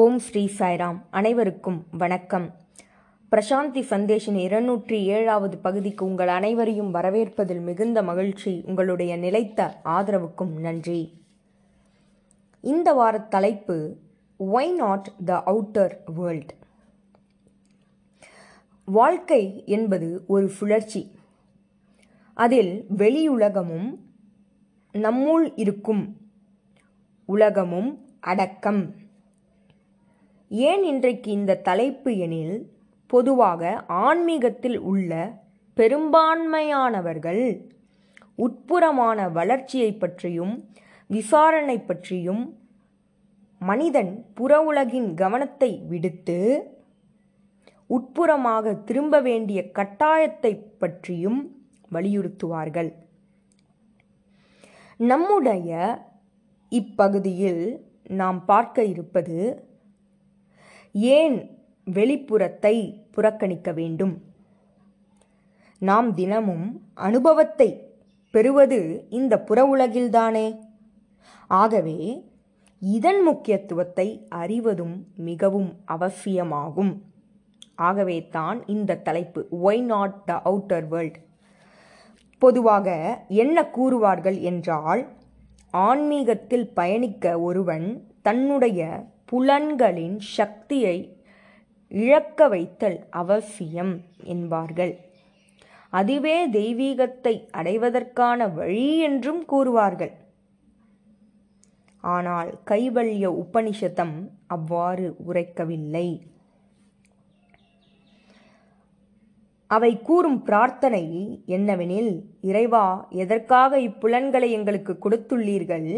ஓம் ஸ்ரீ சாய்ராம். அனைவருக்கும் வணக்கம். பிரசாந்தி சந்தேஷின் இருநூற்றி ஏழாவது பகுதிக்கு உங்கள் அனைவரையும் வரவேற்பதில் மிகுந்த மகிழ்ச்சி உங்களுடைய நிலைத்த ஆதரவுக்கும் நன்றி. இந்த வார தலைப்பு why not the outer world வாழ்க்கை என்பது ஒரு சுழற்சி. அதில் வெளியுலகமும் நம்முள் இருக்கும் உலகமும் அடக்கம். ஏன் இன்றைக்கு இந்த தலைப்பு எனில் பொதுவாக ஆன்மீகத்தில் உள்ள பெரும்பான்மையானவர்கள் உட்புறமான வளர்ச்சியை பற்றியும் விசாரணை பற்றியும் மனிதன் புற உலகின் கவனத்தை விடுத்து உட்புறமாக திரும்ப வேண்டிய கட்டாயத்தை பற்றியும் வலியுறுத்துவார்கள். நம்முடைய இப்பகுதியில் நாம் பார்க்க இருப்பது ஏன் வெளிப்புறத்தை புறக்கணிக்க வேண்டும்? நாம் தினமும் அனுபவத்தை பெறுவது இந்த புற உலகில்தானே? ஆகவே இதன் முக்கியத்துவத்தை அறிவதும் மிகவும் அவசியமாகும். ஆகவே தான் இந்த தலைப்பு why not the outer world பொதுவாக என்ன கூறுவார்கள் என்றால் ஆன்மீகத்தில் பயணிக்க ஒருவன் தன்னுடைய புலன்களின் சக்தியை இழக்க வைத்தல் அவசியம் என்பார்கள். அதுவே தெய்வீகத்தை அடைவதற்கான வழி என்றும் கூறுவார்கள். ஆனால் கைவல்ய உபனிஷதம் அவ்வாறு உரைக்கவில்லை. அவை கூறும் பிரார்த்தனை என்னவெனில் இறைவா எதற்காக இப்புலன்களை எங்களுக்கு கொடுத்துள்ளீர்கள்?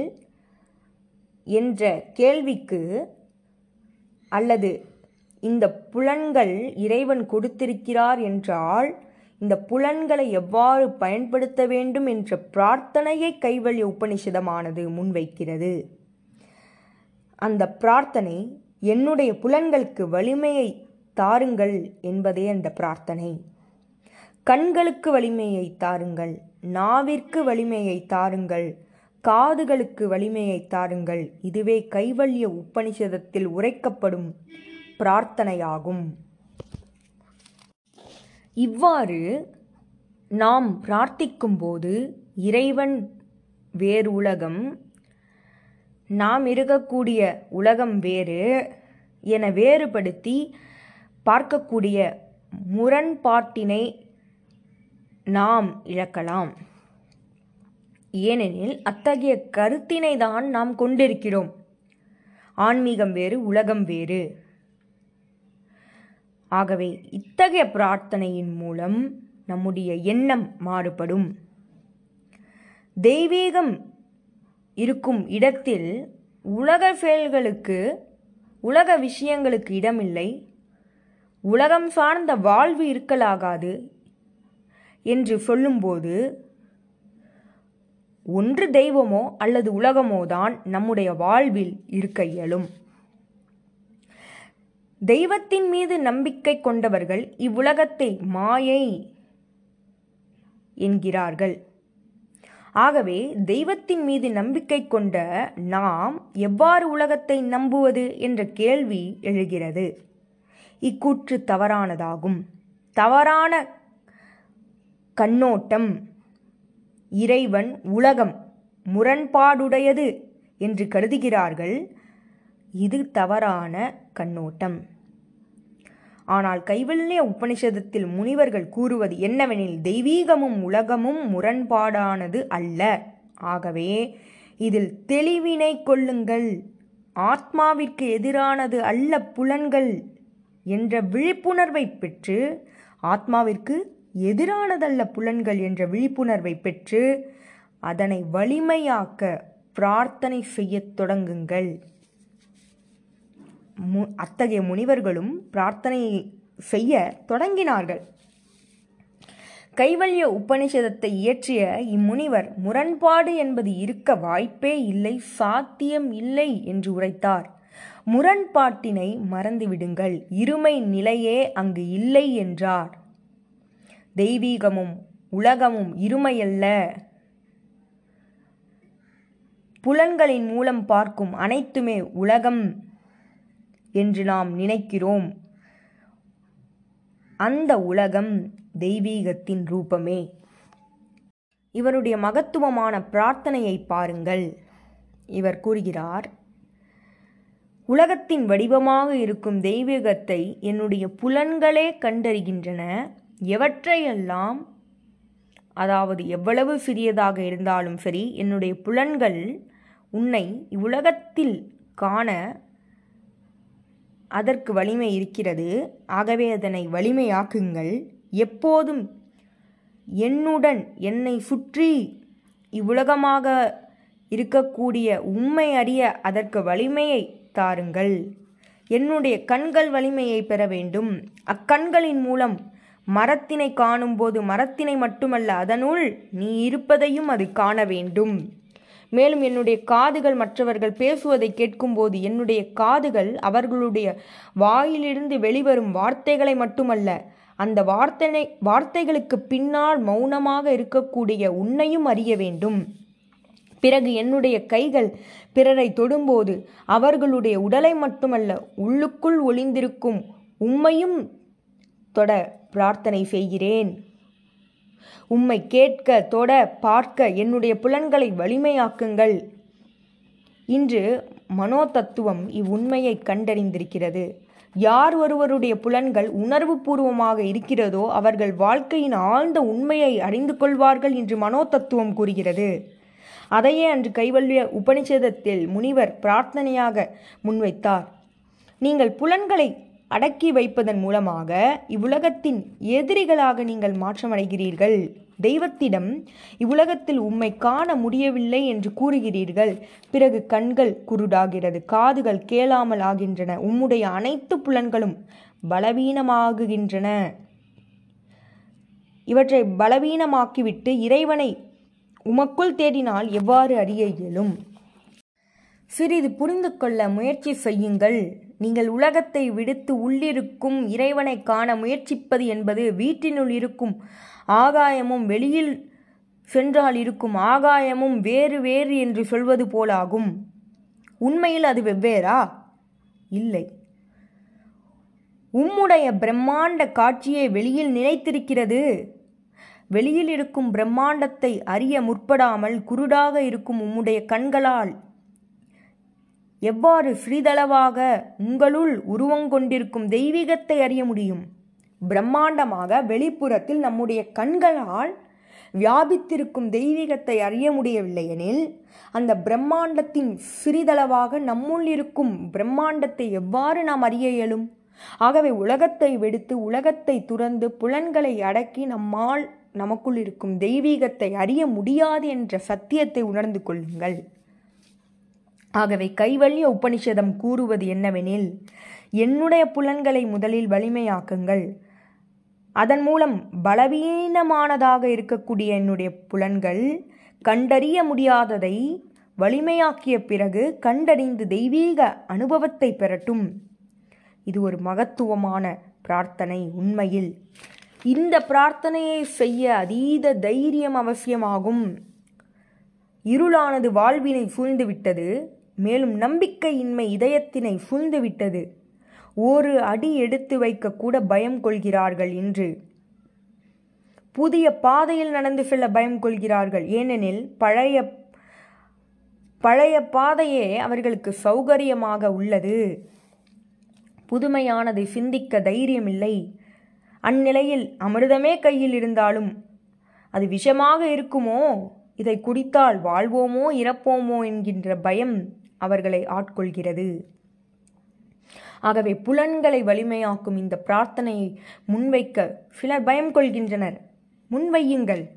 என்ற கேள்விக்கு அல்லது இந்த புலன்கள் இறைவன் கொடுத்திருக்கிறார் என்றால் இந்த புலன்களை எவ்வாறு பயன்படுத்த வேண்டும் என்ற பிரார்த்தனையை கைவல்ய உபனிஷதமானது முன்வைக்கிறது. அந்த பிரார்த்தனை என்னுடைய புலன்களுக்கு வலிமையை தாருங்கள் என்பதே அந்த பிரார்த்தனை. கண்களுக்கு வலிமையை தாருங்கள் நாவிற்கு வலிமையை தாருங்கள் காதுகளுக்கு வலிமையை தாருங்கள். இதுவே கைவல்ய உபனிஷதத்தில் உரைக்கப்படும் பிரார்த்தனையாகும். இவ்வாறு நாம் பிரார்த்திக்கும்போது இறைவன் வேறு உலகம் நாம் இருக்கக்கூடிய உலகம் வேறு என வேறுபடுத்தி பார்க்கக்கூடிய முரண்பாட்டினை நாம் இழக்கலாம். ஏனெனில் அத்தகைய கருத்தினை தான் நாம் கொண்டிருக்கிறோம். ஆன்மீகம் வேறு உலகம் வேறு. ஆகவே இத்தகைய பிரார்த்தனையின் மூலம் நம்முடைய எண்ணம் மாறுபடும். தெய்வீகம் இருக்கும் இடத்தில் உலக செயல்களுக்கு உலக விஷயங்களுக்கு இடமில்லை. உலகம் சார்ந்த வாழ்வு இருக்கலாகாது என்று சொல்லும்போது ஒன்று தெய்வமோ அல்லது உலகமோ தான் நம்முடைய வாழ்வில் இருக்க இயலும். தெய்வத்தின் மீது நம்பிக்கை கொண்டவர்கள் இவ்வுலகத்தை மாயை என்கிறார்கள். ஆகவே தெய்வத்தின் மீது நம்பிக்கை கொண்ட நாம் எவ்வாறு உலகத்தை நம்புவது என்ற கேள்வி எழுகிறது. இக்கூற்று தவறானதாகும். தவறான கண்ணோட்டம் இறைவன் உலகம் முரண்பாடுடையது என்று கருதுகிறார்கள். இது தவறான கண்ணோட்டம். ஆனால் கைவல்ய உபனிஷதத்தில் முனிவர்கள் கூறுவது என்னவெனில் தெய்வீகமும் உலகமும் முரண்பாடானது அல்ல. ஆகவே இதில் தெளிவினை கொள்ளுங்கள். ஆத்மாவிற்கு எதிரானது அல்ல புலன்கள் என்ற விழிப்புணர்வை பெற்று ஆத்மாவிற்கு எதிரானதல்ல புலன்கள் என்ற விழிப்புணர்வை பெற்று அதனை வலிமையாக்க பிரார்த்தனை செய்யத் தொடங்குங்கள். மு அத்தகைய முனிவர்களும் பிரார்த்தனை செய்ய தொடங்கினார்கள். கைவல்ய உபனிஷதத்தை இயற்றிய இம்முனிவர் முரண்பாடு என்பது இருக்க வாய்ப்பே இல்லை சாத்தியம் இல்லை என்று உரைத்தார். முரண்பாட்டினை மறந்துவிடுங்கள் இருமை நிலையே அங்கு இல்லை என்றார். தெய்வீகமும் உலகமும் இருமையல்ல. புலன்களின் மூலம் பார்க்கும் அனைத்துமே உலகம் என்று நாம் நினைக்கிறோம். அந்த உலகம் தெய்வீகத்தின் ரூபமே. இவருடைய மகத்துவமான பிரார்த்தனையை பாருங்கள். இவர் கூறுகிறார் உலகத்தின் வடிவமாக இருக்கும் தெய்வீகத்தை என்னுடைய புலன்களே கண்டறிகின்றன. எவற்றையெல்லாம் அதாவது எவ்வளவு சிறியதாக இருந்தாலும் சரி என்னுடைய புலன்கள் உன்னை இவ்வுலகத்தில் காண அதற்கு வலிமை இருக்கிறது. ஆகவே அதனை வலிமையாக்குங்கள். எப்போதும் என்னுடன் என்னை சுற்றி இவ்வுலகமாக இருக்கக்கூடிய உண்மை அறிய அதற்கு வலிமையை தாருங்கள். என்னுடைய கண்கள் வலிமையை பெற வேண்டும். அக்கண்களின் மூலம் மரத்தினை காணும்போது மரத்தினை மட்டுமல்ல அதனுள் நீ இருப்பதையும் அது காண வேண்டும். மேலும் என்னுடைய காதுகள் மற்றவர்கள் பேசுவதை கேட்கும்போது என்னுடைய காதுகள் அவர்களுடைய வாயிலிருந்து வெளிவரும் வார்த்தைகளை மட்டுமல்ல அந்த வார்த்தை வார்த்தைகளுக்கு பின்னால் மௌனமாக இருக்கக்கூடிய உன்னையும் அறிய வேண்டும். பிறகு என்னுடைய கைகள் பிறரை தொடும்போது அவர்களுடைய உடலை மட்டுமல்ல உள்ளுக்குள் ஒளிந்திருக்கும் உம்மையும் தொட பிரார்த்தனை செய்கிறேன். உம்மை கேட்க தொட பார்க்க என்னுடைய புலன்களை வலிமையாக்குங்கள். இன்று மனோதத்துவம் இவ்வுண்மையை கண்டறிந்திருக்கிறது. யார் ஒருவருடைய புலன்கள் உணர்வு பூர்வமாக இருக்கிறதோ அவர்கள் வாழ்க்கையின் ஆழ்ந்த உண்மையை அறிந்து கொள்வார்கள் என்று மனோதத்துவம் கூறுகிறது. அதையே அன்று கைவல்ய உபனிஷதத்தில் முனிவர் பிரார்த்தனையாக முன்வைத்தார். நீங்கள் புலன்களை அடக்கி வைப்பதன் மூலமாக இவ்வுலகத்தின் எதிரிகளாக நீங்கள் மாற்றமடைகிறீர்கள். தெய்வத்திடம் இவ்வுலகத்தில் உம்மை காண முடியவில்லை என்று கூறுகிறீர்கள். பிறகு கண்கள் குருடாகிறது காதுகள் கேளாமல் ஆகின்றன. உம்முடைய அனைத்து புலன்களும் பலவீனமாகுகின்றன. இவற்றை பலவீனமாக்கிவிட்டு இறைவனை உமக்குள் தேடினால் எவ்வாறு அறிய இயலும் சிறிது புரிந்து கொள்ள முயற்சி செய்யுங்கள். நீங்கள் உலகத்தை விடுத்து உள்ளிருக்கும் இறைவனை காண முயற்சிப்பது என்பது வீட்டினுள் இருக்கும் ஆகாயமும் வெளியில் சென்றால் இருக்கும் ஆகாயமும் வேறு வேறு என்று சொல்வது போலாகும். உண்மையில் அது வெவ்வேறா? இல்லை. உம்முடைய பிரம்மாண்ட காட்சியை வெளியில் நினைத்திருக்கிறது. வெளியில் இருக்கும் பிரம்மாண்டத்தை அறிய முற்படாமல் குருடாக இருக்கும் உம்முடைய கண்களால் எவ்வாறு ஸ்ரீதளவாக உங்களுள் உருவங்கொண்டிருக்கும் தெய்வீகத்தை அறிய முடியும்? பிரம்மாண்டமாக வெளிப்புறத்தில் நம்முடைய கண்களால் வியாபித்திருக்கும் தெய்வீகத்தை அறிய முடியவில்லை எனில் அந்த பிரம்மாண்டத்தின் சிறிதளவாக நம்முள் இருக்கும் பிரம்மாண்டத்தை எவ்வாறு நாம் அறிய இயலும்? ஆகவே உலகத்தை வெடித்து உலகத்தை துறந்து புலன்களை அடக்கி நம்மால் நமக்குள் இருக்கும் தெய்வீகத்தை அறிய முடியாது என்ற சத்தியத்தை உணர்ந்து கொள்ளுங்கள். ஆகவே கைவல்ய உபனிஷதம் கூறுவது என்னவெனில் என்னுடைய புலன்களை முதலில் வலிமையாக்குங்கள். அதன் மூலம் பலவீனமானதாக இருக்கக்கூடிய என்னுடைய புலன்கள் கண்டறிய முடியாததை வலிமையாக்கிய பிறகு கண்டறிந்து தெய்வீக அனுபவத்தை பெறட்டும். இது ஒரு மகத்துவமான பிரார்த்தனை உண்மையில். இந்த பிரார்த்தனையை செய்ய அதீத தைரியம் அவசியமாகும். இருளானது வாழ்வினை சூழ்ந்துவிட்டது. மேலும் நம்பிக்கையின்மை இதயத்தினை சூழ்ந்துவிட்டது. ஒரு அடி எடுத்து வைக்க கூட பயம் கொள்கிறார்கள் இன்று. புதிய பாதையில் நடந்து செல்ல பயம் கொள்கிறார்கள். ஏனெனில் பழைய பழைய பாதையே அவர்களுக்கு சௌகரியமாக உள்ளது. புதுமையானதை சிந்திக்க தைரியமில்லை. அந்நிலையில் அமிர்தமே கையில் இருந்தாலும் அது விஷமாக இருக்குமோ? இதை குடித்தால் வாழ்வோமோ இறப்போமோ என்கின்ற பயம் அவர்களை ஆட்கொள்கிறது. ஆகவே புலன்களை வலிமையாக்கும் இந்த பிரார்த்தனையை முன்வைக்க சிலர் பயம் கொள்கின்றனர். முன்வையுங்கள்.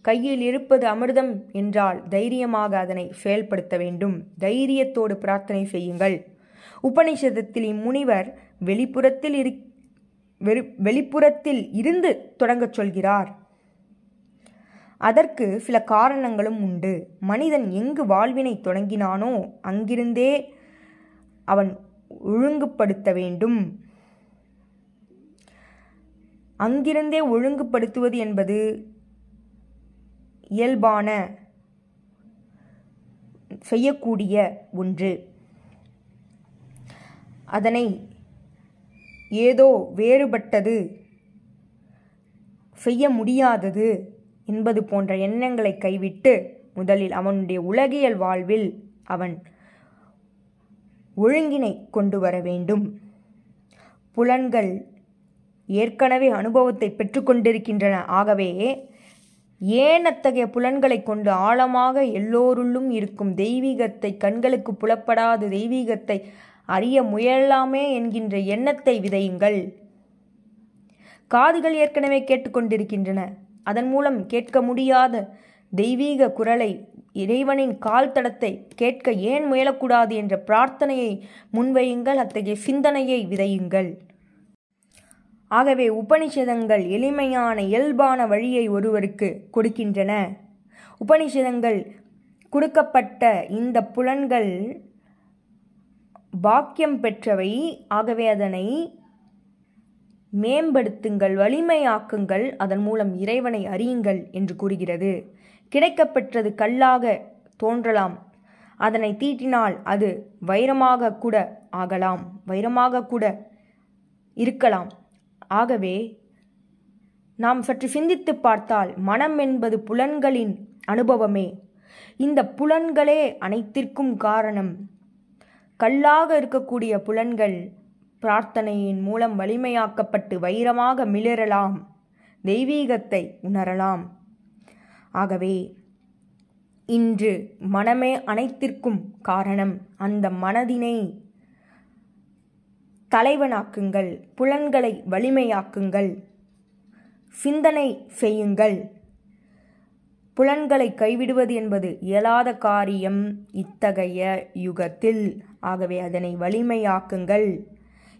கையில் இருப்பது அமிர்தம் என்றால் தைரியமாக அதனை செயல்படுத்த வேண்டும். தைரியத்தோடு பிரார்த்தனை செய்யுங்கள். உபனிஷதத்தில் இம்முனிவர் வெளிப்புறத்தில் இரு வெளிப்புறத்தில் இருந்து தொடங்கச் சொல்கிறார். அதற்கு சில காரணங்களும் உண்டு. மனிதன் எங்கு வாழ்வினை தொடங்கினானோ அங்கிருந்தே அவன் ஒழுங்குபடுத்த வேண்டும். அங்கிருந்தே ஒழுங்குபடுத்துவது என்பது இயல்பான செய்யக்கூடிய ஒன்று. அதனை ஏதோ வேறுபட்டது செய்ய முடியாதது. என்பது போன்ற எண்ணங்களை கைவிட்டு முதலில் அவனுடைய உலகியல் வாழ்வில் அவன் ஒழுங்கினை கொண்டு வர வேண்டும். புலன்கள் ஏற்கனவே அனுபவத்தை பெற்றுக்கொண்டிருக்கின்றன ஆகவே ஏன் அத்தகைய புலன்களை கொண்டு ஆழமாக எல்லோருள்ளும் இருக்கும் தெய்வீகத்தை கண்களுக்கு புலப்படாத தெய்வீகத்தை அறிய முயலாமே என்கின்ற எண்ணத்தை விதையுங்கள். காதுகள் ஏற்கனவே கேட்டுக்கொண்டிருக்கின்றன அதன் மூலம் கேட்க முடியாத தெய்வீக குரலை இறைவனின் கால் தடத்தை கேட்க ஏன் முயலக்கூடாது என்ற பிரார்த்தனையை முன்வையுங்கள். அத்தகைய சிந்தனையை விதையுங்கள். ஆகவே உபனிஷதங்கள் எளிமையான இயல்பான வழியை ஒருவருக்கு கொடுக்கின்றன. உபனிஷதங்கள் கொடுக்கப்பட்ட இந்த புலன்கள் பாக்கியம் பெற்றவை. ஆகவே அதனை மேம்படுத்துங்கள் வலிமையாக்குங்கள் அதன் மூலம் இறைவனை அறியுங்கள் என்று கூறுகிறது. கிடைக்கப்பெற்றது கல்லாக தோன்றலாம். அதனை தீட்டினால் அது வைரமாக கூட ஆகலாம் வைரமாக கூட இருக்கலாம். ஆகவே நாம் சற்று சிந்தித்து பார்த்தால் மனம் என்பது புலன்களின் அனுபவமே. இந்த புலன்களே அனைத்திற்கும் காரணம். கல்லாக இருக்கக்கூடிய புலன்கள் பிரார்த்தனையின் மூலம் வலிமையாக்கப்பட்டு வைரமாக மிளிரலாம். தெய்வீகத்தை உணரலாம். ஆகவே இன்று மனமே அனைத்திற்கும் காரணம். அந்த மனதினை தலைவனாக்குங்கள். புலன்களை வலிமையாக்குங்கள். சிந்தனை செய்யுங்கள். புலன்களை கைவிடுவது என்பது இயலாத காரியம் இத்தகைய யுகத்தில். ஆகவே அதனை வலிமையாக்குங்கள்.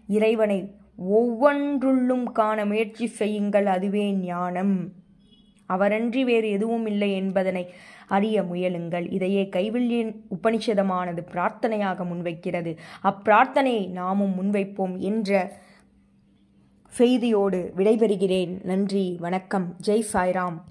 இறைவனை ஒவ்வொன்றுள்ளும் காண முயற்சி செய்யுங்கள் அதுவே ஞானம். அவரன்றி வேறு எதுவும் இல்லை என்பதனை அறிய முயலுங்கள். இதையே கைவில்லியின் உபனிஷதமானது பிரார்த்தனையாக முன்வைக்கிறது. அப்பிரார்த்தனையை நாமும் முன்வைப்போம் என்ற செய்தியோடு விடைபெறுகிறேன். நன்றி வணக்கம். ஜெய் சாய்ராம்.